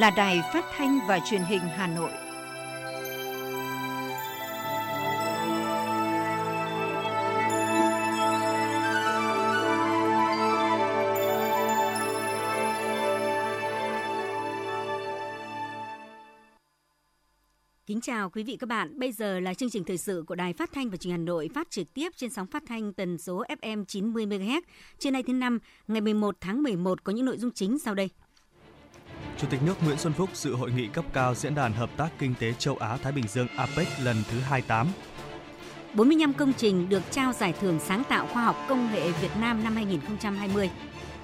là Đài Phát thanh và Truyền hình Hà Nội. Kính chào quý vị các bạn. Bây giờ là chương trình thời sự của Đài Phát thanh và Truyền hình Hà Nội phát trực tiếp trên sóng phát thanh tần số FM 90 MHz. Trưa nay thứ năm, ngày 11 tháng 11 có những nội dung chính sau đây. Chủ tịch nước Nguyễn Xuân Phúc dự hội nghị cấp cao diễn đàn hợp tác kinh tế châu Á Thái Bình Dương APEC lần thứ 28. 45 công trình được trao giải thưởng sáng tạo khoa học công nghệ Việt Nam năm 2020.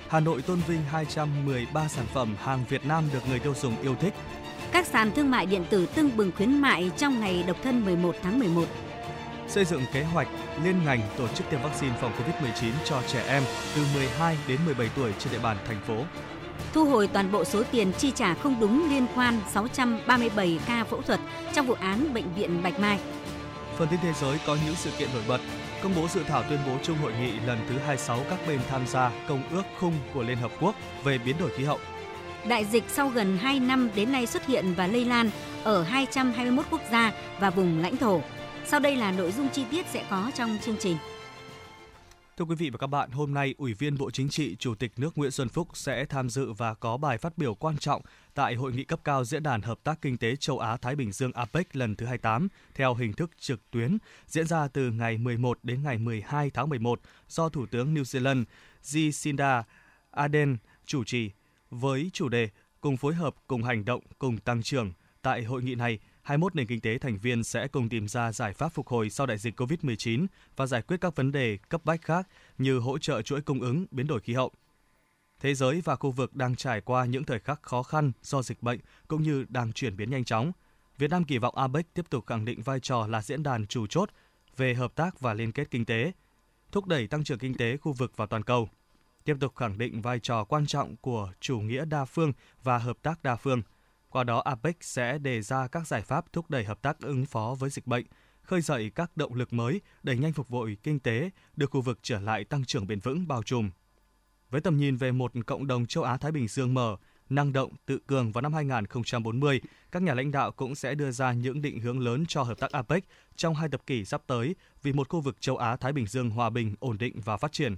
Hà Nội tôn vinh 213 sản phẩm hàng Việt Nam được người tiêu dùng yêu thích. Các sàn thương mại điện tử tưng bừng khuyến mại trong ngày độc thân 11 tháng 11. Xây dựng kế hoạch liên ngành tổ chức tiêm vaccine phòng COVID-19 cho trẻ em từ 12 đến 17 tuổi trên địa bàn thành phố thu hồi toàn bộ số tiền chi trả không đúng liên quan 637 ca phẫu thuật trong vụ án bệnh viện Bạch Mai. Phần tin thế giới có những sự kiện nổi bật. Công bố dự thảo tuyên bố chung hội nghị lần thứ 26 các bên tham gia Công ước khung của Liên Hợp Quốc về biến đổi khí hậu. Đại dịch sau gần 2 năm đến nay xuất hiện và lây lan ở 221 quốc gia và vùng lãnh thổ. Sau đây là nội dung chi tiết sẽ có trong chương trình. Thưa quý vị và các bạn, hôm nay Ủy viên Bộ Chính trị, Chủ tịch nước Nguyễn Xuân Phúc sẽ tham dự và có bài phát biểu quan trọng tại hội nghị cấp cao diễn đàn hợp tác kinh tế châu Á Thái Bình Dương APEC lần thứ 28 theo hình thức trực tuyến diễn ra từ ngày 11 đến ngày 12 tháng 11 do Thủ tướng New Zealand Jacinda Ardern chủ trì với chủ đề cùng phối hợp, cùng hành động, cùng tăng trưởng. Tại hội nghị này, 21 nền kinh tế thành viên sẽ cùng tìm ra giải pháp phục hồi sau đại dịch COVID-19 và giải quyết các vấn đề cấp bách khác như hỗ trợ chuỗi cung ứng, biến đổi khí hậu. Thế giới và khu vực đang trải qua những thời khắc khó khăn do dịch bệnh cũng như đang chuyển biến nhanh chóng. Việt Nam kỳ vọng APEC tiếp tục khẳng định vai trò là diễn đàn chủ chốt về hợp tác và liên kết kinh tế, thúc đẩy tăng trưởng kinh tế khu vực và toàn cầu, tiếp tục khẳng định vai trò quan trọng của chủ nghĩa đa phương và hợp tác đa phương – qua đó, APEC sẽ đề ra các giải pháp thúc đẩy hợp tác ứng phó với dịch bệnh, khơi dậy các động lực mới, đẩy nhanh phục hồi kinh tế, đưa khu vực trở lại tăng trưởng bền vững bao trùm. Với tầm nhìn về một cộng đồng châu Á Thái Bình Dương mở, năng động, tự cường vào năm 2040, các nhà lãnh đạo cũng sẽ đưa ra những định hướng lớn cho hợp tác APEC trong hai thập kỷ sắp tới vì một khu vực châu Á Thái Bình Dương hòa bình, ổn định và phát triển.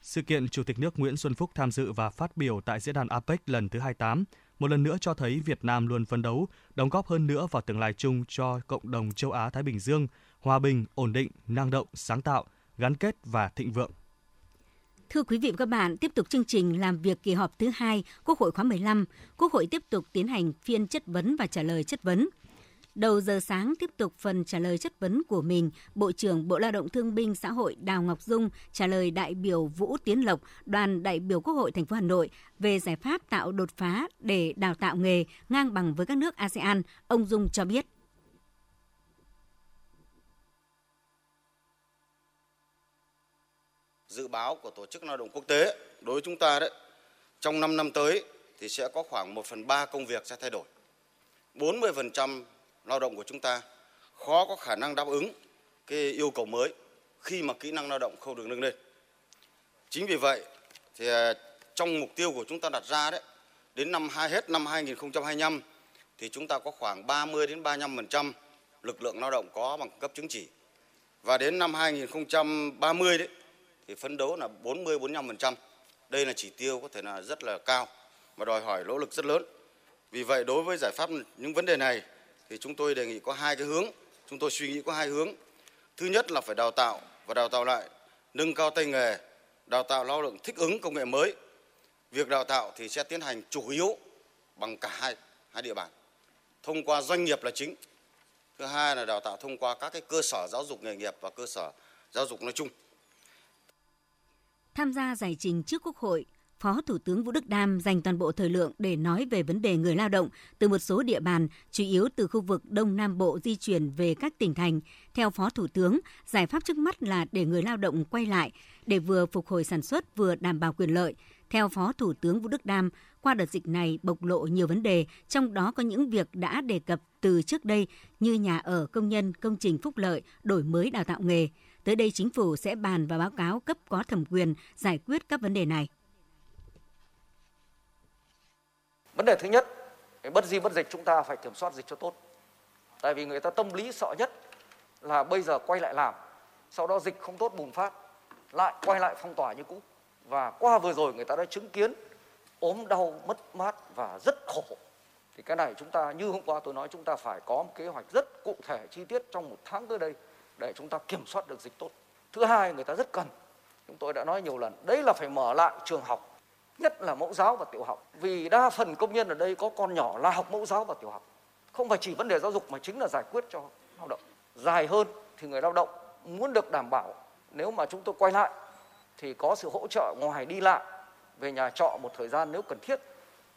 Sự kiện Chủ tịch nước Nguyễn Xuân Phúc tham dự và phát biểu tại diễn đàn APEC lần thứ 28 một lần nữa cho thấy Việt Nam luôn phấn đấu, đóng góp hơn nữa vào tương lai chung cho cộng đồng châu Á Thái Bình Dương, hòa bình, ổn định, năng động, sáng tạo, gắn kết và thịnh vượng. Thưa quý vị và các bạn, tiếp tục chương trình làm việc kỳ họp thứ hai Quốc hội khóa 15, Quốc hội tiếp tục tiến hành phiên chất vấn và trả lời chất vấn. Đầu giờ sáng tiếp tục phần trả lời chất vấn của mình, Bộ trưởng Bộ Lao động Thương binh Xã hội Đào Ngọc Dung trả lời đại biểu Vũ Tiến Lộc, đoàn đại biểu Quốc hội thành phố Hà Nội về giải pháp tạo đột phá để đào tạo nghề ngang bằng với các nước ASEAN, ông Dung cho biết. Dự báo của Tổ chức Lao động Quốc tế đối với chúng ta đấy, trong 5 năm tới thì sẽ có khoảng 1 phần 3 công việc sẽ thay đổi. 40% lao động của chúng ta khó có khả năng đáp ứng cái yêu cầu mới khi mà kỹ năng lao động không được nâng lên. Chính vì vậy thì à, trong mục tiêu của chúng ta đặt ra đấy, đến năm hai, hết năm 2025 thì chúng ta có khoảng 30 đến 35% lực lượng lao động có bằng cấp chứng chỉ. Và đến năm 2030 đấy, thì phấn đấu là 40 45%. Đây là chỉ tiêu có thể là rất là cao, mà đòi hỏi nỗ lực rất lớn. Vì vậy đối với giải pháp những vấn đề này thì chúng tôi đề nghị có hai cái hướng, chúng tôi suy nghĩ có hai hướng. Thứ nhất là phải đào tạo và đào tạo lại, nâng cao tay nghề, đào tạo lao động thích ứng công nghệ mới. Việc đào tạo thì sẽ tiến hành chủ yếu bằng cả hai hai địa bàn. Thông qua doanh nghiệp là chính. Thứ hai là đào tạo thông qua các cái cơ sở giáo dục nghề nghiệp và cơ sở giáo dục nói chung. Tham gia giải trình trước Quốc hội, Phó Thủ tướng Vũ Đức Đam dành toàn bộ thời lượng để nói về vấn đề người lao động từ một số địa bàn, chủ yếu từ khu vực Đông Nam Bộ di chuyển về các tỉnh thành. Theo Phó Thủ tướng, giải pháp trước mắt là để người lao động quay lại để vừa phục hồi sản xuất vừa đảm bảo quyền lợi. Theo Phó Thủ tướng Vũ Đức Đam, qua đợt dịch này bộc lộ nhiều vấn đề, trong đó có những việc đã đề cập từ trước đây như nhà ở công nhân, công trình phúc lợi, đổi mới đào tạo nghề. Tới đây chính phủ sẽ bàn và báo cáo cấp có thẩm quyền giải quyết các vấn đề này. Vấn đề thứ nhất bất di bất dịch chúng ta phải kiểm soát dịch cho tốt. Tại vì người ta tâm lý sợ nhất là bây giờ quay lại làm, sau đó dịch không tốt bùng phát, lại quay lại phong tỏa như cũ. Và qua vừa rồi người ta đã chứng kiến ốm đau, mất mát và rất khổ. Thì cái này chúng ta, như hôm qua tôi nói, chúng ta phải có một kế hoạch rất cụ thể, chi tiết trong một tháng tới đây để chúng ta kiểm soát được dịch tốt. Thứ hai người ta rất cần, chúng tôi đã nói nhiều lần, đấy là phải mở lại trường học nhất là mẫu giáo và tiểu học. Vì đa phần công nhân ở đây có con nhỏ là học mẫu giáo và tiểu học. Không phải chỉ vấn đề giáo dục mà chính là giải quyết cho lao động. Dài hơn thì người lao động muốn được đảm bảo, nếu mà chúng tôi quay lại, thì có sự hỗ trợ ngoài đi lại, về nhà trọ một thời gian nếu cần thiết.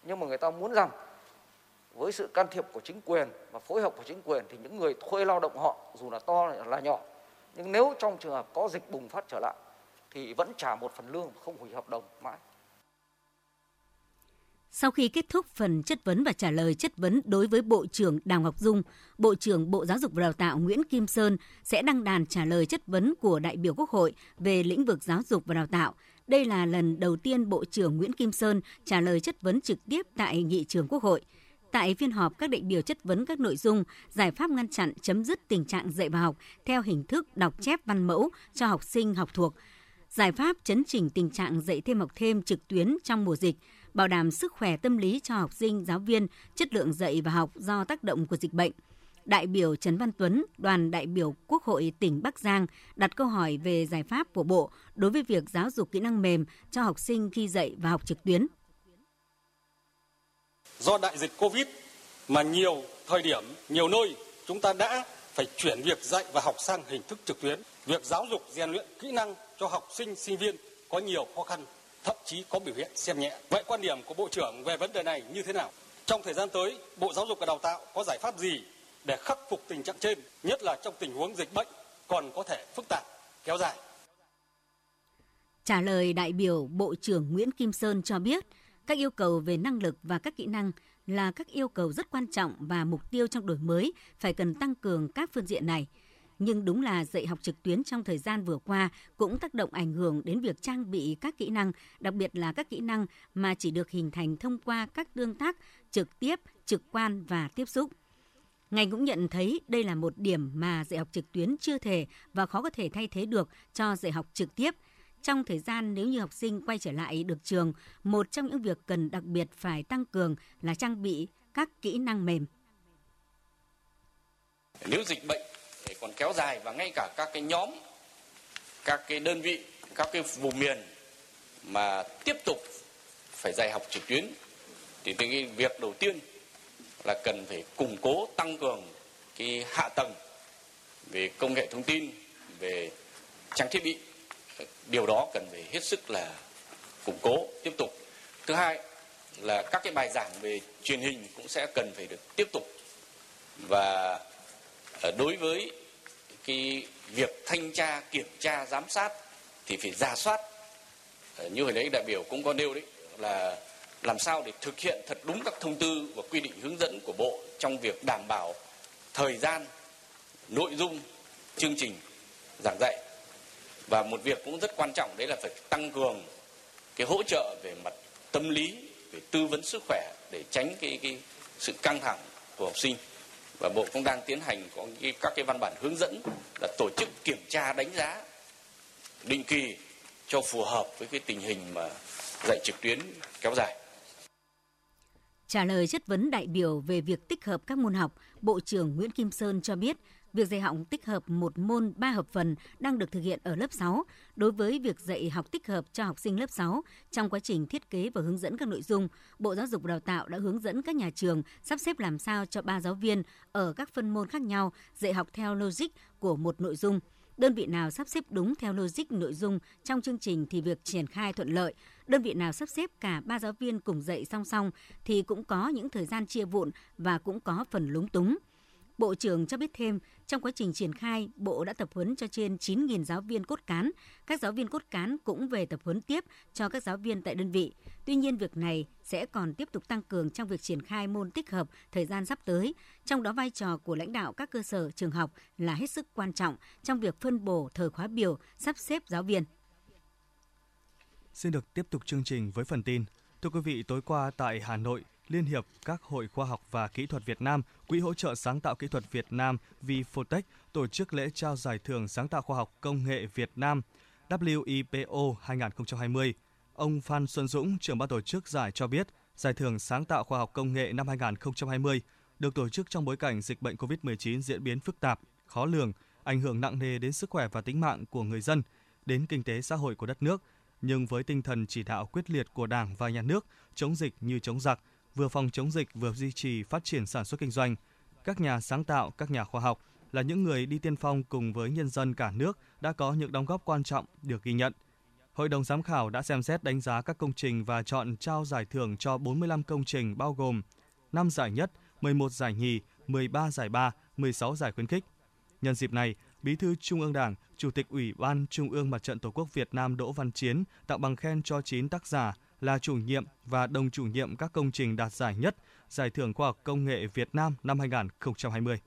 Nhưng mà người ta muốn rằng, với sự can thiệp của chính quyền và phối hợp của chính quyền, thì những người thuê lao động họ, dù là to là nhỏ, nhưng nếu trong trường hợp có dịch bùng phát trở lại, thì vẫn trả một phần lương, không hủy hợp đồng mãi sau khi kết thúc phần chất vấn và trả lời chất vấn đối với Bộ trưởng Đào Ngọc Dung, Bộ trưởng Bộ Giáo dục và Đào tạo Nguyễn Kim Sơn sẽ đăng đàn trả lời chất vấn của đại biểu Quốc hội về lĩnh vực giáo dục và đào tạo. Đây là lần đầu tiên Bộ trưởng Nguyễn Kim Sơn trả lời chất vấn trực tiếp tại nghị trường Quốc hội. Tại phiên họp, các đại biểu chất vấn các nội dung giải pháp ngăn chặn chấm dứt tình trạng dạy và học theo hình thức đọc chép văn mẫu cho học sinh học thuộc, giải pháp chấn chỉnh tình trạng dạy thêm học thêm trực tuyến trong mùa dịch, bảo đảm sức khỏe tâm lý cho học sinh, giáo viên, chất lượng dạy và học do tác động của dịch bệnh. Đại biểu Trần Văn Tuấn, đoàn đại biểu Quốc hội tỉnh Bắc Giang đặt câu hỏi về giải pháp của Bộ đối với việc giáo dục kỹ năng mềm cho học sinh khi dạy và học trực tuyến. Do đại dịch Covid mà nhiều thời điểm, nhiều nơi chúng ta đã phải chuyển việc dạy và học sang hình thức trực tuyến. Việc giáo dục rèn luyện kỹ năng cho học sinh, sinh viên có nhiều khó khăn thậm chí có biểu hiện xem nhẹ. Vậy quan điểm của Bộ trưởng về vấn đề này như thế nào? Trong thời gian tới, Bộ Giáo dục và Đào tạo có giải pháp gì để khắc phục tình trạng trên, nhất là trong tình huống dịch bệnh còn có thể phức tạp, kéo dài? Trả lời đại biểu Bộ trưởng Nguyễn Kim Sơn cho biết, các yêu cầu về năng lực và các kỹ năng là các yêu cầu rất quan trọng và mục tiêu trong đổi mới phải cần tăng cường các phương diện này – nhưng đúng là dạy học trực tuyến trong thời gian vừa qua cũng tác động ảnh hưởng đến việc trang bị các kỹ năng, đặc biệt là các kỹ năng mà chỉ được hình thành thông qua các tương tác trực tiếp, trực quan và tiếp xúc. Ngành cũng nhận thấy đây là một điểm mà dạy học trực tuyến chưa thể và khó có thể thay thế được cho dạy học trực tiếp. Trong thời gian nếu như học sinh quay trở lại được trường, một trong những việc cần đặc biệt phải tăng cường là trang bị các kỹ năng mềm. Nếu dịch bệnh còn kéo dài và ngay cả các cái nhóm, các cái đơn vị, các cái vùng miền mà tiếp tục phải dạy học trực tuyến, thì tôi nghĩ việc đầu tiên là cần phải củng cố, tăng cường cái hạ tầng về công nghệ thông tin, về trang thiết bị. Điều đó cần phải hết sức là củng cố, tiếp tục. Thứ hai là các cái bài giảng về truyền hình cũng sẽ cần phải được tiếp tục. Và ờ, đối với cái việc thanh tra kiểm tra giám sát thì phải giả soát. Ờ, như hồi nãy đại biểu cũng có nêu đấy là làm sao để thực hiện thật đúng các thông tư và quy định hướng dẫn của bộ trong việc đảm bảo thời gian nội dung chương trình giảng dạy. Và một việc cũng rất quan trọng đấy là phải tăng cường cái hỗ trợ về mặt tâm lý về tư vấn sức khỏe để tránh cái, cái sự căng thẳng của học sinh và bộ cũng đang tiến hành có các cái văn bản hướng dẫn là tổ chức kiểm tra đánh giá định kỳ cho phù hợp với cái tình hình mà dạy trực tuyến kéo dài. Trả lời chất vấn đại biểu về việc tích hợp các môn học, Bộ trưởng Nguyễn Kim Sơn cho biết Việc dạy học tích hợp một môn ba hợp phần đang được thực hiện ở lớp 6. Đối với việc dạy học tích hợp cho học sinh lớp 6, trong quá trình thiết kế và hướng dẫn các nội dung, Bộ Giáo dục và Đào tạo đã hướng dẫn các nhà trường sắp xếp làm sao cho ba giáo viên ở các phân môn khác nhau dạy học theo logic của một nội dung. Đơn vị nào sắp xếp đúng theo logic nội dung trong chương trình thì việc triển khai thuận lợi. Đơn vị nào sắp xếp cả ba giáo viên cùng dạy song song thì cũng có những thời gian chia vụn và cũng có phần lúng túng. Bộ trưởng cho biết thêm, trong quá trình triển khai, Bộ đã tập huấn cho trên 9.000 giáo viên cốt cán. Các giáo viên cốt cán cũng về tập huấn tiếp cho các giáo viên tại đơn vị. Tuy nhiên, việc này sẽ còn tiếp tục tăng cường trong việc triển khai môn tích hợp thời gian sắp tới. Trong đó vai trò của lãnh đạo các cơ sở trường học là hết sức quan trọng trong việc phân bổ thời khóa biểu, sắp xếp giáo viên. Xin được tiếp tục chương trình với phần tin. Thưa quý vị, tối qua tại Hà Nội, Liên hiệp các hội khoa học và kỹ thuật Việt Nam, Quỹ hỗ trợ sáng tạo kỹ thuật Việt Nam Vifotech tổ chức lễ trao giải thưởng sáng tạo khoa học công nghệ Việt Nam WIPO 2020. Ông Phan Xuân Dũng, trưởng ban tổ chức giải cho biết, giải thưởng sáng tạo khoa học công nghệ năm 2020 được tổ chức trong bối cảnh dịch bệnh COVID-19 diễn biến phức tạp, khó lường, ảnh hưởng nặng nề đến sức khỏe và tính mạng của người dân, đến kinh tế xã hội của đất nước, nhưng với tinh thần chỉ đạo quyết liệt của Đảng và Nhà nước, chống dịch như chống giặc, vừa phòng chống dịch vừa duy trì phát triển sản xuất kinh doanh. Các nhà sáng tạo, các nhà khoa học là những người đi tiên phong cùng với nhân dân cả nước đã có những đóng góp quan trọng được ghi nhận. Hội đồng giám khảo đã xem xét đánh giá các công trình và chọn trao giải thưởng cho 45 công trình bao gồm 5 giải nhất, 11 giải nhì, 13 giải ba, 16 giải khuyến khích. Nhân dịp này, Bí thư Trung ương Đảng, Chủ tịch Ủy ban Trung ương Mặt trận Tổ quốc Việt Nam Đỗ Văn Chiến tặng bằng khen cho 9 tác giả là chủ nhiệm và đồng chủ nhiệm các công trình đạt giải nhất Giải thưởng Khoa học Công nghệ Việt Nam năm 2020.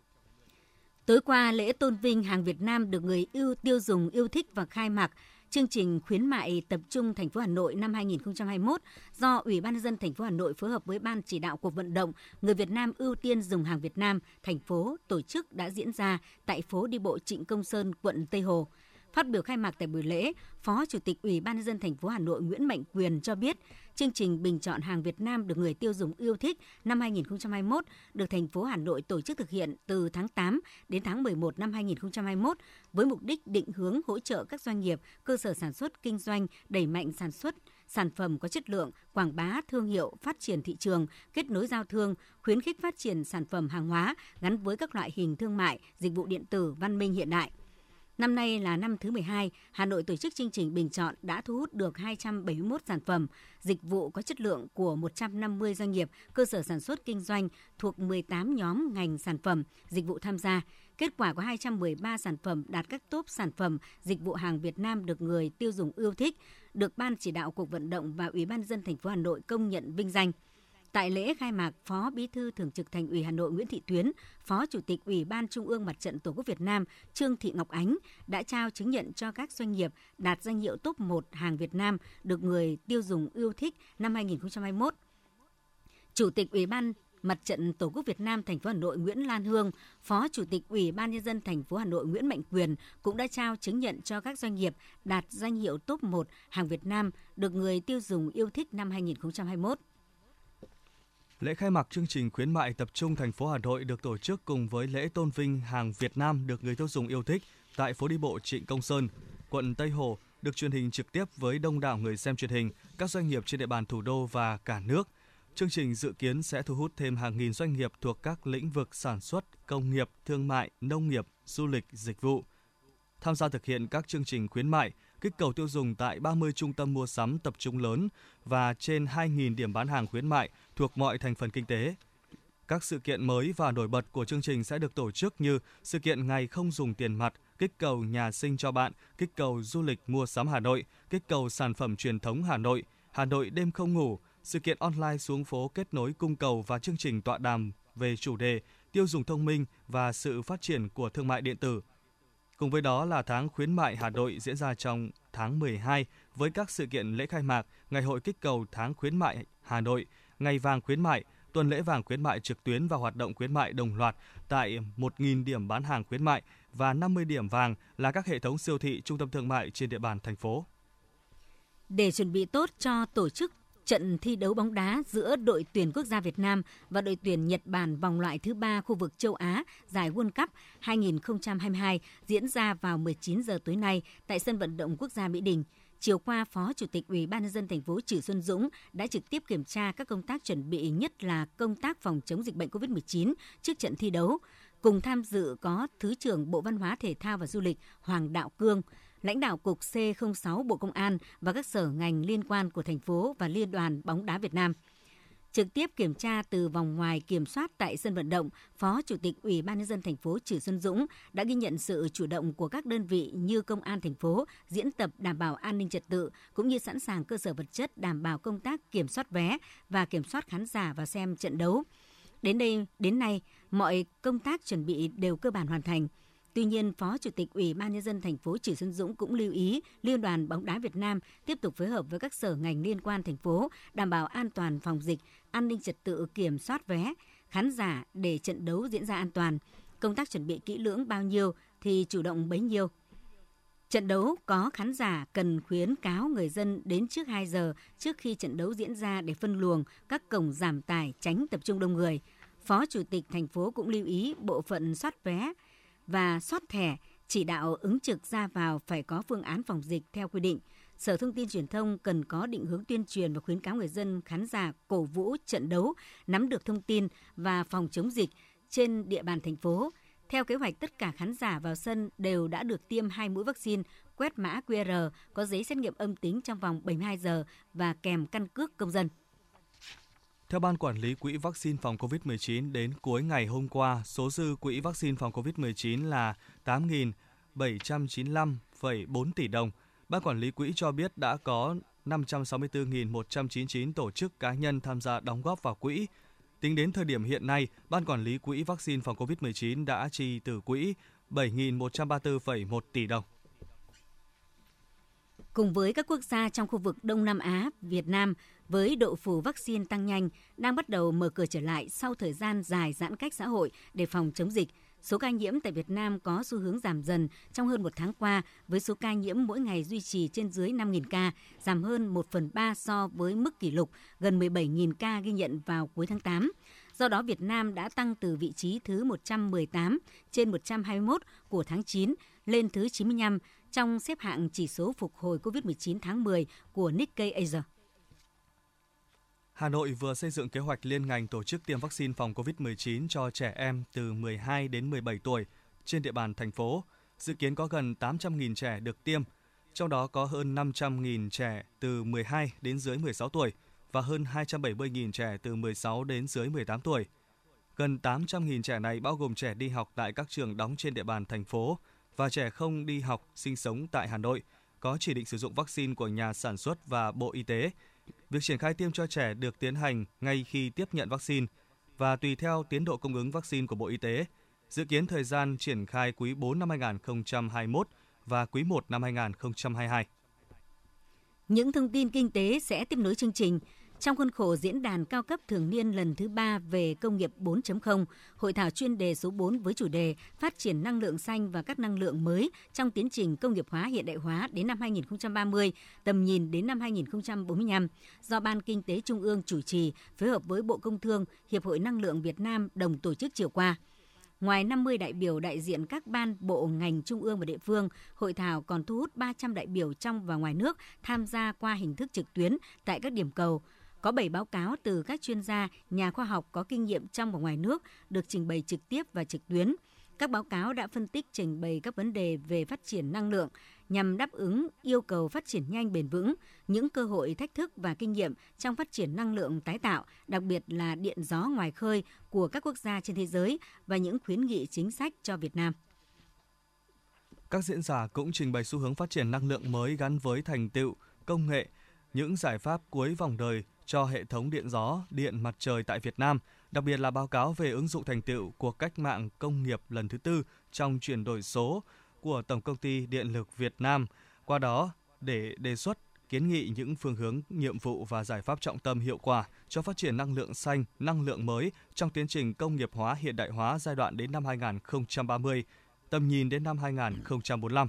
Tối qua, lễ tôn vinh hàng Việt Nam được người yêu tiêu dùng yêu thích và khai mạc chương trình khuyến mại tập trung thành phố Hà Nội năm 2021 do Ủy ban nhân dân thành phố Hà Nội phối hợp với ban chỉ đạo cuộc vận động người Việt Nam ưu tiên dùng hàng Việt Nam thành phố tổ chức đã diễn ra tại phố đi bộ Trịnh Công Sơn, quận Tây Hồ. Phát biểu khai mạc tại buổi lễ, Phó Chủ tịch Ủy ban nhân dân thành phố Hà Nội Nguyễn Mạnh Quyền cho biết, chương trình bình chọn hàng Việt Nam được người tiêu dùng yêu thích năm 2021 được thành phố Hà Nội tổ chức thực hiện từ tháng 8 đến tháng 11 năm 2021 với mục đích định hướng hỗ trợ các doanh nghiệp, cơ sở sản xuất kinh doanh đẩy mạnh sản xuất sản phẩm có chất lượng, quảng bá thương hiệu, phát triển thị trường, kết nối giao thương, khuyến khích phát triển sản phẩm hàng hóa gắn với các loại hình thương mại, dịch vụ điện tử văn minh hiện đại. Năm nay là năm thứ 12, Hà Nội tổ chức chương trình bình chọn đã thu hút được 271 sản phẩm, dịch vụ có chất lượng của 150 doanh nghiệp, cơ sở sản xuất kinh doanh thuộc 18 nhóm ngành sản phẩm, dịch vụ tham gia. Kết quả có 213 sản phẩm đạt các top sản phẩm, dịch vụ hàng Việt Nam được người tiêu dùng yêu thích, được Ban chỉ đạo cuộc vận động và Ủy ban dân thành phố Hà Nội công nhận vinh danh. Tại lễ khai mạc, Phó Bí thư Thường trực Thành ủy Hà Nội Nguyễn Thị Tuyến, Phó Chủ tịch Ủy ban Trung ương Mặt trận Tổ quốc Việt Nam Trương Thị Ngọc Ánh đã trao chứng nhận cho các doanh nghiệp đạt danh hiệu top 1 hàng Việt Nam được người tiêu dùng yêu thích năm 2021. Chủ tịch Ủy ban Mặt trận Tổ quốc Việt Nam thành phố Hà Nội Nguyễn Lan Hương, Phó Chủ tịch Ủy ban nhân dân thành phố Hà Nội Nguyễn Mạnh Quyền cũng đã trao chứng nhận cho các doanh nghiệp đạt danh hiệu top 1 hàng Việt Nam được người tiêu dùng yêu thích năm 2021. Lễ khai mạc chương trình khuyến mại tập trung thành phố Hà Nội được tổ chức cùng với lễ tôn vinh hàng Việt Nam được người tiêu dùng yêu thích tại phố đi bộ Trịnh Công Sơn, quận Tây Hồ, được truyền hình trực tiếp với đông đảo người xem truyền hình, các doanh nghiệp trên địa bàn thủ đô và cả nước. Chương trình dự kiến sẽ thu hút thêm hàng nghìn doanh nghiệp thuộc các lĩnh vực sản xuất, công nghiệp, thương mại, nông nghiệp, du lịch, dịch vụ. Tham gia thực hiện các chương trình khuyến mại, kích cầu tiêu dùng tại 30 trung tâm mua sắm tập trung lớn và trên 2.000 điểm bán hàng khuyến mại thuộc mọi thành phần kinh tế. Các sự kiện mới và nổi bật của chương trình sẽ được tổ chức như sự kiện ngày không dùng tiền mặt, kích cầu nhà sinh cho bạn, kích cầu du lịch mua sắm Hà Nội, kích cầu sản phẩm truyền thống Hà Nội, Hà Nội đêm không ngủ, sự kiện online xuống phố kết nối cung cầu và chương trình tọa đàm về chủ đề tiêu dùng thông minh và sự phát triển của thương mại điện tử. Cùng với đó là tháng khuyến mại Hà Nội diễn ra trong tháng 12 với các sự kiện lễ khai mạc, ngày hội kích cầu tháng khuyến mại Hà Nội, ngày vàng khuyến mại, tuần lễ vàng khuyến mại trực tuyến và hoạt động khuyến mại đồng loạt tại 1.000 điểm bán hàng khuyến mại và 50 điểm vàng là các hệ thống siêu thị, trung tâm thương mại trên địa bàn thành phố. Để chuẩn bị tốt cho tổ chức trận thi đấu bóng đá giữa đội tuyển quốc gia Việt Nam và đội tuyển Nhật Bản vòng loại thứ ba khu vực châu Á giải World Cup 2022 diễn ra vào 19 giờ tối nay tại sân vận động quốc gia Mỹ Đình. Chiều qua, Phó Chủ tịch Ủy ban nhân dân thành phố Trử Xuân Dũng đã trực tiếp kiểm tra các công tác chuẩn bị nhất là công tác phòng chống dịch bệnh COVID-19 trước trận thi đấu. Cùng tham dự có Thứ trưởng Bộ Văn hóa Thể thao và Du lịch Hoàng Đạo Cương, lãnh đạo Cục C06 Bộ Công an và các sở ngành liên quan của thành phố và Liên đoàn bóng đá Việt Nam. Trực tiếp kiểm tra từ vòng ngoài kiểm soát tại sân vận động, Phó Chủ tịch Ủy ban nhân dân thành phố Trử Xuân Dũng đã ghi nhận sự chủ động của các đơn vị như công an thành phố diễn tập đảm bảo an ninh trật tự cũng như sẵn sàng cơ sở vật chất đảm bảo công tác kiểm soát vé và kiểm soát khán giả vào xem trận đấu. Đến đây đến nay, mọi công tác chuẩn bị đều cơ bản hoàn thành. Tuy nhiên, Phó Chủ tịch Ủy ban nhân dân thành phố Trử Xuân Dũng cũng lưu ý Liên đoàn bóng đá Việt Nam tiếp tục phối hợp với các sở ngành liên quan thành phố đảm bảo an toàn phòng dịch, an ninh trật tự kiểm soát vé, khán giả để trận đấu diễn ra an toàn. Công tác chuẩn bị kỹ lưỡng bao nhiêu thì chủ động bấy nhiêu. Trận đấu có khán giả cần khuyến cáo người dân đến trước 2 giờ trước khi trận đấu diễn ra để phân luồng các cổng giảm tải tránh tập trung đông người. Phó Chủ tịch thành phố cũng lưu ý bộ phận soát vé và soát thẻ chỉ đạo ứng trực ra vào phải có phương án phòng dịch theo quy định. Sở Thông tin Truyền thông cần có định hướng tuyên truyền và khuyến cáo người dân khán giả cổ vũ trận đấu, nắm được thông tin và phòng chống dịch trên địa bàn thành phố. Theo kế hoạch, tất cả khán giả vào sân đều đã được tiêm hai mũi vaccine, quét mã QR, có giấy xét nghiệm âm tính trong vòng 72 giờ và kèm căn cước công dân. Theo Ban Quản lý Quỹ vaccine phòng COVID-19, đến cuối ngày hôm qua, số dư quỹ vaccine phòng COVID-19 là 8.795,4 tỷ đồng. Ban Quản lý Quỹ cho biết đã có 564.199 tổ chức cá nhân tham gia đóng góp vào quỹ. Tính đến thời điểm hiện nay, Ban Quản lý Quỹ vaccine phòng COVID-19 đã chi từ quỹ 7.134,1 tỷ đồng. Cùng với các quốc gia trong khu vực Đông Nam Á, Việt Nam với độ phủ vaccine tăng nhanh đang bắt đầu mở cửa trở lại sau thời gian dài giãn cách xã hội để phòng chống dịch. Số ca nhiễm tại Việt Nam có xu hướng giảm dần trong hơn một tháng qua với số ca nhiễm mỗi ngày duy trì trên dưới 5.000 ca, giảm hơn 1 phần 3 so với mức kỷ lục gần 17.000 ca ghi nhận vào cuối tháng 8. Do đó, Việt Nam đã tăng từ vị trí thứ 118 trên 121 của tháng 9 lên thứ 95 trong xếp hạng chỉ số phục hồi COVID-19 tháng 10 của Nikkei Asia. Hà Nội vừa xây dựng kế hoạch liên ngành tổ chức tiêm vaccine phòng COVID-19 cho trẻ em từ 12 đến 17 tuổi trên địa bàn thành phố. Dự kiến có gần 800.000 trẻ được tiêm, trong đó có hơn 500.000 trẻ từ 12 đến dưới 16 tuổi và hơn 270.000 trẻ từ 16 đến dưới 18 tuổi. Gần 800.000 trẻ này bao gồm trẻ đi học tại các trường đóng trên địa bàn thành phố và trẻ không đi học sinh sống tại Hà Nội, có chỉ định sử dụng vaccine của nhà sản xuất và Bộ Y tế Việc triển khai tiêm cho trẻ được tiến hành ngay khi tiếp nhận vaccine và tùy theo tiến độ cung ứng vaccine của Bộ Y tế. Dự kiến thời gian triển khai quý 4 năm 2021 và quý 1 năm 2022. Những thông tin kinh tế sẽ tiếp nối chương trình. Trong khuôn khổ diễn đàn cao cấp thường niên lần thứ 3 về công nghiệp 4.0, hội thảo chuyên đề số 4 với chủ đề Phát triển năng lượng xanh và các năng lượng mới trong tiến trình công nghiệp hóa hiện đại hóa đến năm 2030, tầm nhìn đến năm 2045, do Ban Kinh tế Trung ương chủ trì, phối hợp với Bộ Công Thương, Hiệp hội Năng lượng Việt Nam đồng tổ chức chiều qua. Ngoài 50 đại biểu đại diện các ban, bộ, ngành trung ương và địa phương, hội thảo còn thu hút 300 đại biểu trong và ngoài nước tham gia qua hình thức trực tuyến tại các điểm cầu. Có 7 báo cáo từ các chuyên gia, nhà khoa học có kinh nghiệm trong và ngoài nước được trình bày trực tiếp và trực tuyến. Các báo cáo đã phân tích trình bày các vấn đề về phát triển năng lượng nhằm đáp ứng yêu cầu phát triển nhanh bền vững, những cơ hội thách thức và kinh nghiệm trong phát triển năng lượng tái tạo, đặc biệt là điện gió ngoài khơi của các quốc gia trên thế giới và những khuyến nghị chính sách cho Việt Nam. Các diễn giả cũng trình bày xu hướng phát triển năng lượng mới gắn với thành tựu, công nghệ, những giải pháp cuối vòng đời cho hệ thống điện gió, điện mặt trời tại Việt Nam, đặc biệt là báo cáo về ứng dụng thành tựu của cách mạng công nghiệp lần thứ tư trong chuyển đổi số của Tổng công ty Điện lực Việt Nam. Qua đó, để đề xuất kiến nghị những phương hướng, nhiệm vụ và giải pháp trọng tâm hiệu quả cho phát triển năng lượng xanh, năng lượng mới trong tiến trình công nghiệp hóa hiện đại hóa giai đoạn đến năm 2030, tầm nhìn đến năm 2045.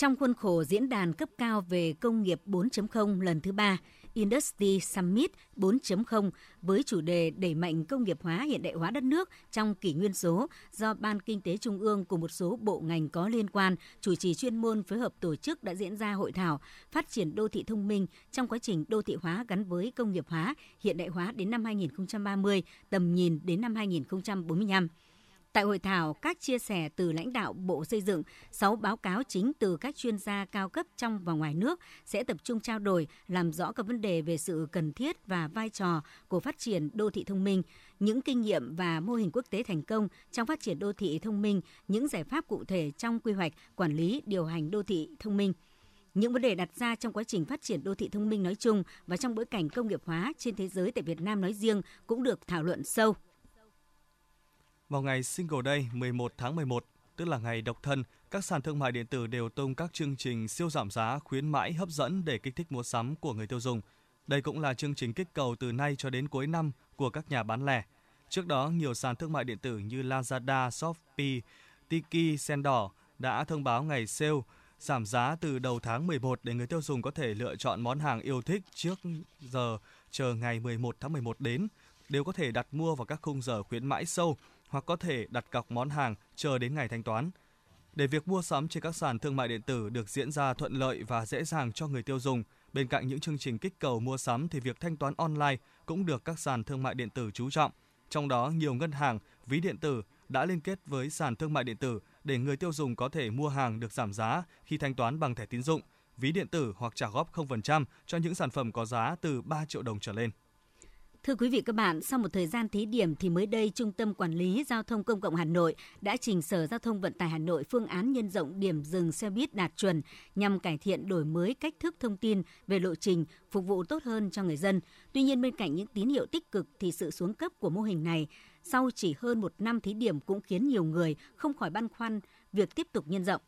Trong khuôn khổ diễn đàn cấp cao về công nghiệp 4.0 lần thứ ba, Industry Summit 4.0 với chủ đề đẩy mạnh công nghiệp hóa hiện đại hóa đất nước trong kỷ nguyên số do Ban Kinh tế Trung ương cùng một số bộ ngành có liên quan chủ trì chuyên môn phối hợp tổ chức đã diễn ra hội thảo phát triển đô thị thông minh trong quá trình đô thị hóa gắn với công nghiệp hóa hiện đại hóa đến năm 2030, tầm nhìn đến năm 2045. Tại hội thảo, các chia sẻ từ lãnh đạo Bộ Xây dựng, 6 báo cáo chính từ các chuyên gia cao cấp trong và ngoài nước sẽ tập trung trao đổi, làm rõ các vấn đề về sự cần thiết và vai trò của phát triển đô thị thông minh, những kinh nghiệm và mô hình quốc tế thành công trong phát triển đô thị thông minh, những giải pháp cụ thể trong quy hoạch, quản lý, điều hành đô thị thông minh. Những vấn đề đặt ra trong quá trình phát triển đô thị thông minh nói chung và trong bối cảnh công nghiệp hóa trên thế giới tại Việt Nam nói riêng cũng được thảo luận sâu. Vào ngày Single Day 11 tháng 11, tức là ngày độc thân, các sàn thương mại điện tử đều tung các chương trình siêu giảm giá khuyến mãi hấp dẫn để kích thích mua sắm của người tiêu dùng. Đây cũng là chương trình kích cầu từ nay cho đến cuối năm của các nhà bán lẻ. Trước đó, nhiều sàn thương mại điện tử như Lazada, Shopee, Tiki, Sendor đã thông báo ngày sale giảm giá từ đầu tháng 11 để người tiêu dùng có thể lựa chọn món hàng yêu thích trước giờ chờ ngày 11 tháng 11 đến, đều có thể đặt mua vào các khung giờ khuyến mãi sâu hoặc có thể đặt cọc món hàng chờ đến ngày thanh toán. Để việc mua sắm trên các sàn thương mại điện tử được diễn ra thuận lợi và dễ dàng cho người tiêu dùng, bên cạnh những chương trình kích cầu mua sắm thì việc thanh toán online cũng được các sàn thương mại điện tử chú trọng. Trong đó, nhiều ngân hàng, ví điện tử đã liên kết với sàn thương mại điện tử để người tiêu dùng có thể mua hàng được giảm giá khi thanh toán bằng thẻ tín dụng, ví điện tử hoặc trả góp 0% cho những sản phẩm có giá từ 3 triệu đồng trở lên. Thưa quý vị các bạn, sau một thời gian thí điểm thì mới đây Trung tâm Quản lý Giao thông Công cộng Hà Nội đã trình Sở Giao thông Vận tải Hà Nội phương án nhân rộng điểm dừng xe buýt đạt chuẩn nhằm cải thiện đổi mới cách thức thông tin về lộ trình, phục vụ tốt hơn cho người dân. Tuy nhiên bên cạnh những tín hiệu tích cực thì sự xuống cấp của mô hình này sau chỉ hơn một năm thí điểm cũng khiến nhiều người không khỏi băn khoăn việc tiếp tục nhân rộng.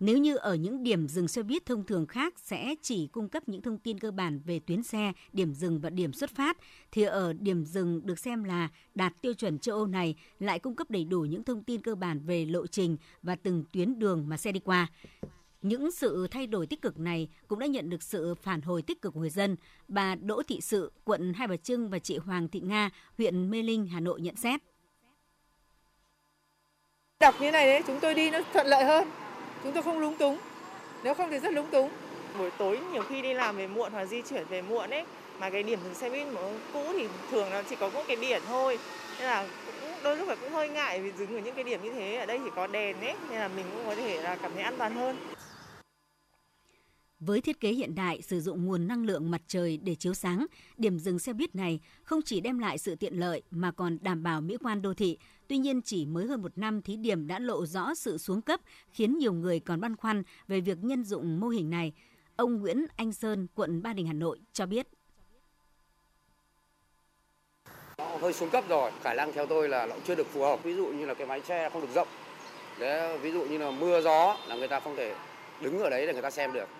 Nếu như ở những điểm dừng xe buýt thông thường khác sẽ chỉ cung cấp những thông tin cơ bản về tuyến xe, điểm dừng và điểm xuất phát, thì ở điểm dừng được xem là đạt tiêu chuẩn châu Âu này lại cung cấp đầy đủ những thông tin cơ bản về lộ trình và từng tuyến đường mà xe đi qua. Những sự thay đổi tích cực này cũng đã nhận được sự phản hồi tích cực của người dân. Bà Đỗ Thị Sự, quận Hai Bà Trưng và chị Hoàng Thị Nga, huyện Mê Linh, Hà Nội nhận xét. Đọc như này đấy, chúng tôi đi nó thuận lợi hơn chúng tôi không lúng túng. Nếu không thì rất lúng túng. Buổi tối nhiều khi đi làm về muộn hoặc di chuyển về muộn ấy, mà cái điểm dừng xe buýt cũ thì thường là chỉ có một cái biển thôi. Nên là cũng, đôi lúc là cũng hơi ngại vì dừng ở những cái điểm như thế. Ở đây chỉ có đèn ấy, nên là mình cũng có thể là cảm thấy an toàn hơn với thiết kế hiện đại sử dụng nguồn năng lượng mặt trời để chiếu sáng, điểm dừng xe buýt này không chỉ đem lại sự tiện lợi mà còn đảm bảo mỹ quan đô thị. Tuy nhiên chỉ mới hơn một năm thí điểm đã lộ rõ sự xuống cấp, khiến nhiều người còn băn khoăn về việc nhân dụng mô hình này. Ông Nguyễn Anh Sơn, quận Ba Đình, Hà Nội cho biết. hơi xuống cấp rồi, khả năng theo tôi là nó chưa được phù hợp. Ví dụ như là cái mái che không được rộng. Đấy, ví dụ như là mưa gió là người ta không thể đứng ở đấy để người ta xem được.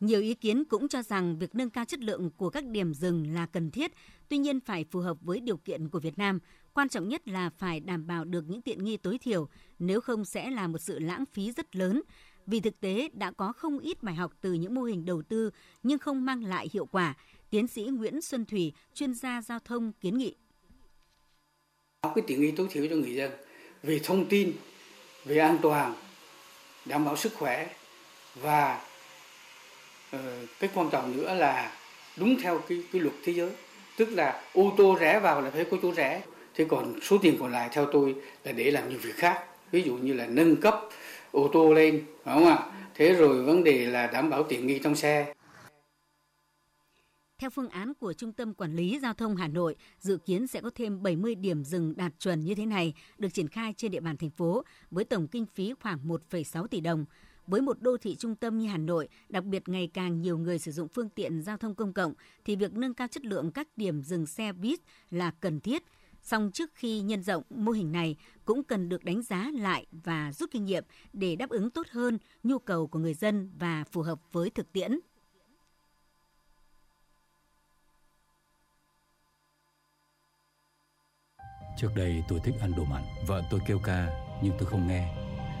Nhiều ý kiến cũng cho rằng việc nâng cao chất lượng của các điểm dừng là cần thiết, tuy nhiên phải phù hợp với điều kiện của Việt Nam. Quan trọng nhất là phải đảm bảo được những tiện nghi tối thiểu, nếu không sẽ là một sự lãng phí rất lớn. Vì thực tế đã có không ít bài học từ những mô hình đầu tư nhưng không mang lại hiệu quả. Tiến sĩ Nguyễn Xuân Thủy, chuyên gia giao thông kiến nghị. Có Cái tiện nghi tối thiểu cho người dân về thông tin, về an toàn, đảm bảo sức khỏe và Ờ, cái quan trọng nữa là đúng theo cái cái luật thế giới. Tức là ô tô rẻ vào là phải có chỗ rẻ thế còn số tiền còn lại theo tôi là để làm nhiều việc khác. Ví dụ như là nâng cấp ô tô lên phải không ạ? Thế rồi vấn đề là đảm bảo tiện nghi trong xe. Theo phương án của Trung tâm Quản lý Giao thông Hà Nội, dự kiến sẽ có thêm 70 điểm dừng đạt chuẩn như thế này được triển khai trên địa bàn thành phố với tổng kinh phí khoảng 1,6 tỷ đồng. Với một đô thị trung tâm như Hà Nội, đặc biệt ngày càng nhiều người sử dụng phương tiện giao thông công cộng, thì việc nâng cao chất lượng các điểm dừng xe buýt là cần thiết. Song trước khi nhân rộng mô hình này cũng cần được đánh giá lại và rút kinh nghiệm để đáp ứng tốt hơn nhu cầu của người dân và phù hợp với thực tiễn. Trước đây tôi thích ăn đồ mặn, vợ tôi kêu ca nhưng tôi không nghe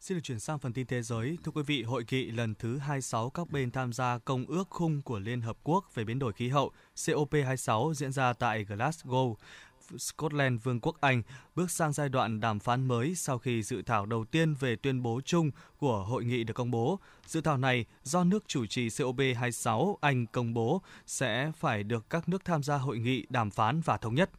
Xin được chuyển sang phần tin thế giới. Thưa quý vị, hội nghị lần thứ 26 các bên tham gia Công ước Khung của Liên Hợp Quốc về biến đổi khí hậu COP26 diễn ra tại Glasgow, Scotland, Vương quốc Anh bước sang giai đoạn đàm phán mới sau khi dự thảo đầu tiên về tuyên bố chung của hội nghị được công bố. Dự thảo này do nước chủ trì COP26 Anh công bố sẽ phải được các nước tham gia hội nghị đàm phán và thống nhất.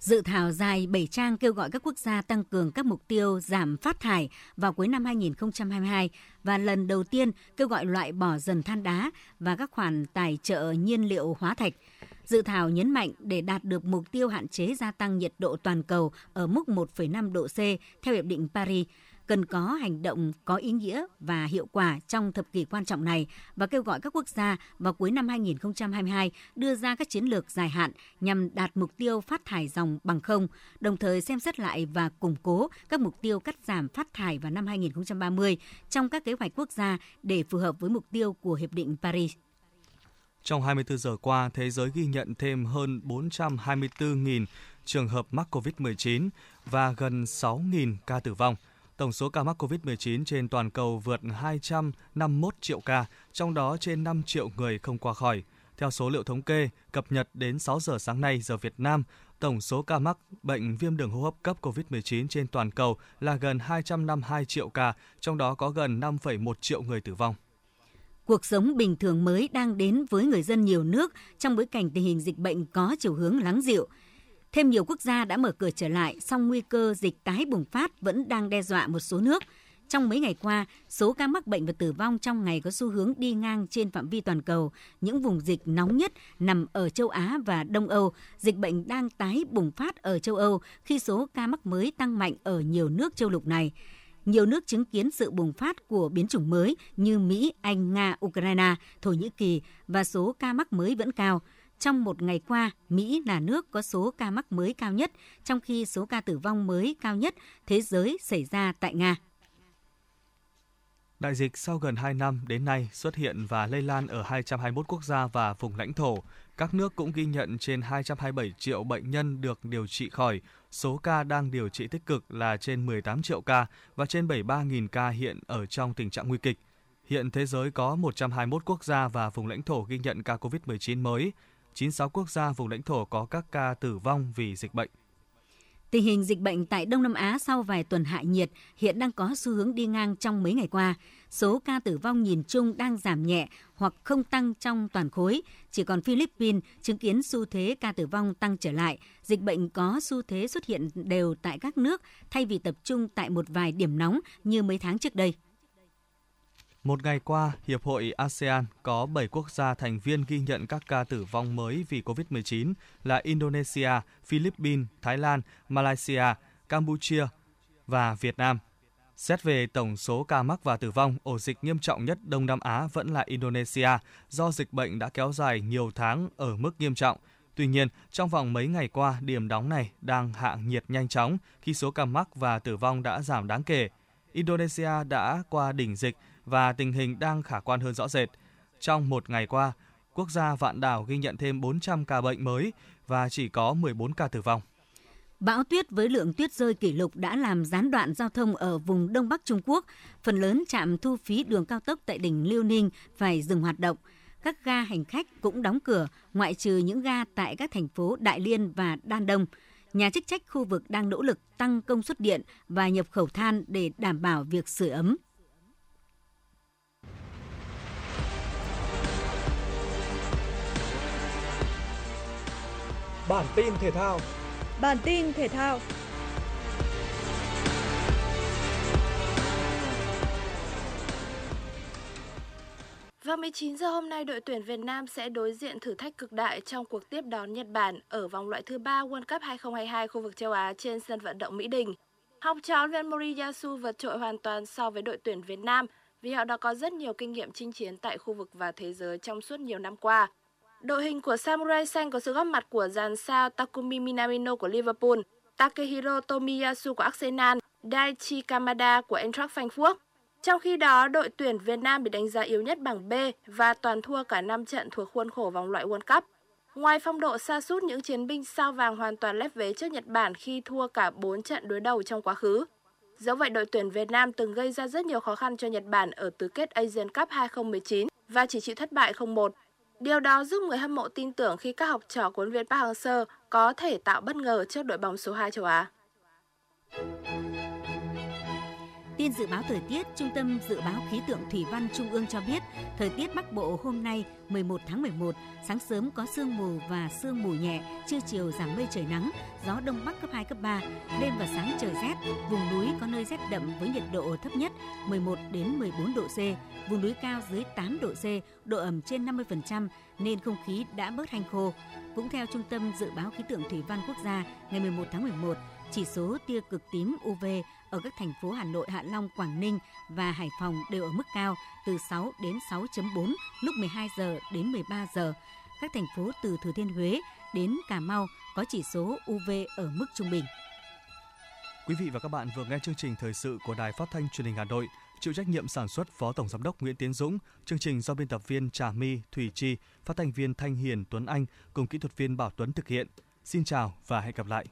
Dự thảo dài 7 trang kêu gọi các quốc gia tăng cường các mục tiêu giảm phát thải vào cuối năm 2022 và lần đầu tiên kêu gọi loại bỏ dần than đá và các khoản tài trợ nhiên liệu hóa thạch. Dự thảo nhấn mạnh để đạt được mục tiêu hạn chế gia tăng nhiệt độ toàn cầu ở mức 1,5 độ C theo Hiệp định Paris, cần có hành động có ý nghĩa và hiệu quả trong thập kỷ quan trọng này và kêu gọi các quốc gia vào cuối năm 2022 đưa ra các chiến lược dài hạn nhằm đạt mục tiêu phát thải dòng bằng không, đồng thời xem xét lại và củng cố các mục tiêu cắt giảm phát thải vào năm 2030 trong các kế hoạch quốc gia để phù hợp với mục tiêu của Hiệp định Paris. Trong 24 giờ qua, thế giới ghi nhận thêm hơn 424.000 trường hợp mắc COVID-19 và gần 6.000 ca tử vong. Tổng số ca mắc COVID-19 trên toàn cầu vượt 251 triệu ca, trong đó trên 5 triệu người không qua khỏi. Theo số liệu thống kê cập nhật đến 6 giờ sáng nay giờ Việt Nam, tổng số ca mắc bệnh viêm đường hô hấp cấp COVID-19 trên toàn cầu là gần 252 triệu ca, trong đó có gần 5,1 triệu người tử vong. Cuộc sống bình thường mới đang đến với người dân nhiều nước trong bối cảnh tình hình dịch bệnh có chiều hướng lắng dịu. Thêm nhiều quốc gia đã mở cửa trở lại, song nguy cơ dịch tái bùng phát vẫn đang đe dọa một số nước. Trong mấy ngày qua, số ca mắc bệnh và tử vong trong ngày có xu hướng đi ngang trên phạm vi toàn cầu. Những vùng dịch nóng nhất nằm ở châu Á và Đông Âu. Dịch bệnh đang tái bùng phát ở châu Âu khi số ca mắc mới tăng mạnh ở nhiều nước châu lục này. Nhiều nước chứng kiến sự bùng phát của biến chủng mới như Mỹ, Anh, Nga, Ukraine, Thổ Nhĩ Kỳ và số ca mắc mới vẫn cao. Trong một ngày qua, Mỹ là nước có số ca mắc mới cao nhất, trong khi số ca tử vong mới cao nhất thế giới xảy ra tại Nga. Đại dịch sau gần 2 năm đến nay xuất hiện và lây lan ở 221 quốc gia và vùng lãnh thổ. Các nước cũng ghi nhận trên 227 triệu bệnh nhân được điều trị khỏi, số ca đang điều trị tích cực là trên 18 triệu ca và trên 73.000 ca hiện ở trong tình trạng nguy kịch. Hiện thế giới có 121 quốc gia và vùng lãnh thổ ghi nhận ca COVID-19 mới, 96 quốc gia vùng lãnh thổ có các ca tử vong vì dịch bệnh. Tình hình dịch bệnh tại Đông Nam Á sau vài tuần hạ nhiệt hiện đang có xu hướng đi ngang trong mấy ngày qua. Số ca tử vong nhìn chung đang giảm nhẹ hoặc không tăng trong toàn khối. Chỉ còn Philippines chứng kiến xu thế ca tử vong tăng trở lại. Dịch bệnh có xu thế xuất hiện đều tại các nước thay vì tập trung tại một vài điểm nóng như mấy tháng trước đây. Một ngày qua, Hiệp hội ASEAN có 7 quốc gia thành viên ghi nhận các ca tử vong mới vì COVID-19 là Indonesia, Philippines, Thái Lan, Malaysia, Campuchia và Việt Nam. Xét về tổng số ca mắc và tử vong, ổ dịch nghiêm trọng nhất Đông Nam Á vẫn là Indonesia do dịch bệnh đã kéo dài nhiều tháng ở mức nghiêm trọng. Tuy nhiên, trong vòng mấy ngày qua, điểm đóng này đang hạ nhiệt nhanh chóng khi số ca mắc và tử vong đã giảm đáng kể. Indonesia đã qua đỉnh dịch và tình hình đang khả quan hơn rõ rệt. Trong một ngày qua, quốc gia vạn đảo ghi nhận thêm 400 ca bệnh mới và chỉ có 14 ca tử vong. Bão tuyết với lượng tuyết rơi kỷ lục đã làm gián đoạn giao thông ở vùng Đông Bắc Trung Quốc. Phần lớn trạm thu phí đường cao tốc tại đỉnh Liêu Ninh phải dừng hoạt động. Các ga hành khách cũng đóng cửa, ngoại trừ những ga tại các thành phố Đại Liên và Đan Đông. Nhà chức trách khu vực đang nỗ lực tăng công suất điện và nhập khẩu than để đảm bảo việc sửa ấm. Bản tin thể thao. Bản tin thể thao. Vào 19 giờ hôm nay, đội tuyển Việt Nam sẽ đối diện thử thách cực đại trong cuộc tiếp đón Nhật Bản ở vòng loại thứ 3 World Cup 2022 khu vực châu Á trên sân vận động Mỹ Đình. Học trò luyện Moriyasu vượt trội hoàn toàn so với đội tuyển Việt Nam vì họ đã có rất nhiều kinh nghiệm chinh chiến tại khu vực và thế giới trong suốt nhiều năm qua. Đội hình của Samurai Xanh có sự góp mặt của dàn sao Takumi Minamino của Liverpool, Takehiro Tomiyasu của Arsenal, Daichi Kamada của Eintracht Frankfurt. Trong khi đó, đội tuyển Việt Nam bị đánh giá yếu nhất bảng B và toàn thua cả 5 trận thuộc khuôn khổ vòng loại World Cup. Ngoài phong độ xa sút những chiến binh sao vàng hoàn toàn lép vế trước Nhật Bản khi thua cả 4 trận đối đầu trong quá khứ. Dẫu vậy, đội tuyển Việt Nam từng gây ra rất nhiều khó khăn cho Nhật Bản ở tứ kết Asian Cup 2019 và chỉ chịu thất bại 0-1. Điều đó giúp người hâm mộ tin tưởng khi các học trò của huấn viên Park Hang-seo có thể tạo bất ngờ trước đội bóng số 2 châu Á. Tin dự báo thời tiết, Trung tâm Dự báo Khí tượng Thủy văn Trung ương cho biết, thời tiết Bắc Bộ hôm nay 11 tháng 11, sáng sớm có sương mù và sương mù nhẹ, trưa chiều giảm mây trời nắng, gió đông bắc cấp 2, cấp 3, đêm và sáng trời rét, vùng núi có nơi rét đậm với nhiệt độ thấp nhất 11 đến 14 độ C, vùng núi cao dưới 8 độ C, độ ẩm trên 50% nên không khí đã bớt hanh khô. Cũng theo Trung tâm Dự báo Khí tượng Thủy văn Quốc gia, ngày 11 tháng 11, chỉ số tia cực tím UV ở các thành phố Hà Nội, Hạ Long, Quảng Ninh và Hải Phòng đều ở mức cao từ 6 đến 6.4 lúc 12 giờ đến 13 giờ. Các thành phố từ Thừa Thiên Huế đến Cà Mau có chỉ số UV ở mức trung bình. Quý vị và các bạn vừa nghe chương trình thời sự của Đài Phát thanh Truyền hình Hà Nội, chịu trách nhiệm sản xuất Phó Tổng giám đốc Nguyễn Tiến Dũng, chương trình do biên tập viên Trà My, Thủy Chi, phát thanh viên Thanh Hiền, Tuấn Anh cùng kỹ thuật viên Bảo Tuấn thực hiện. Xin chào và hẹn gặp lại.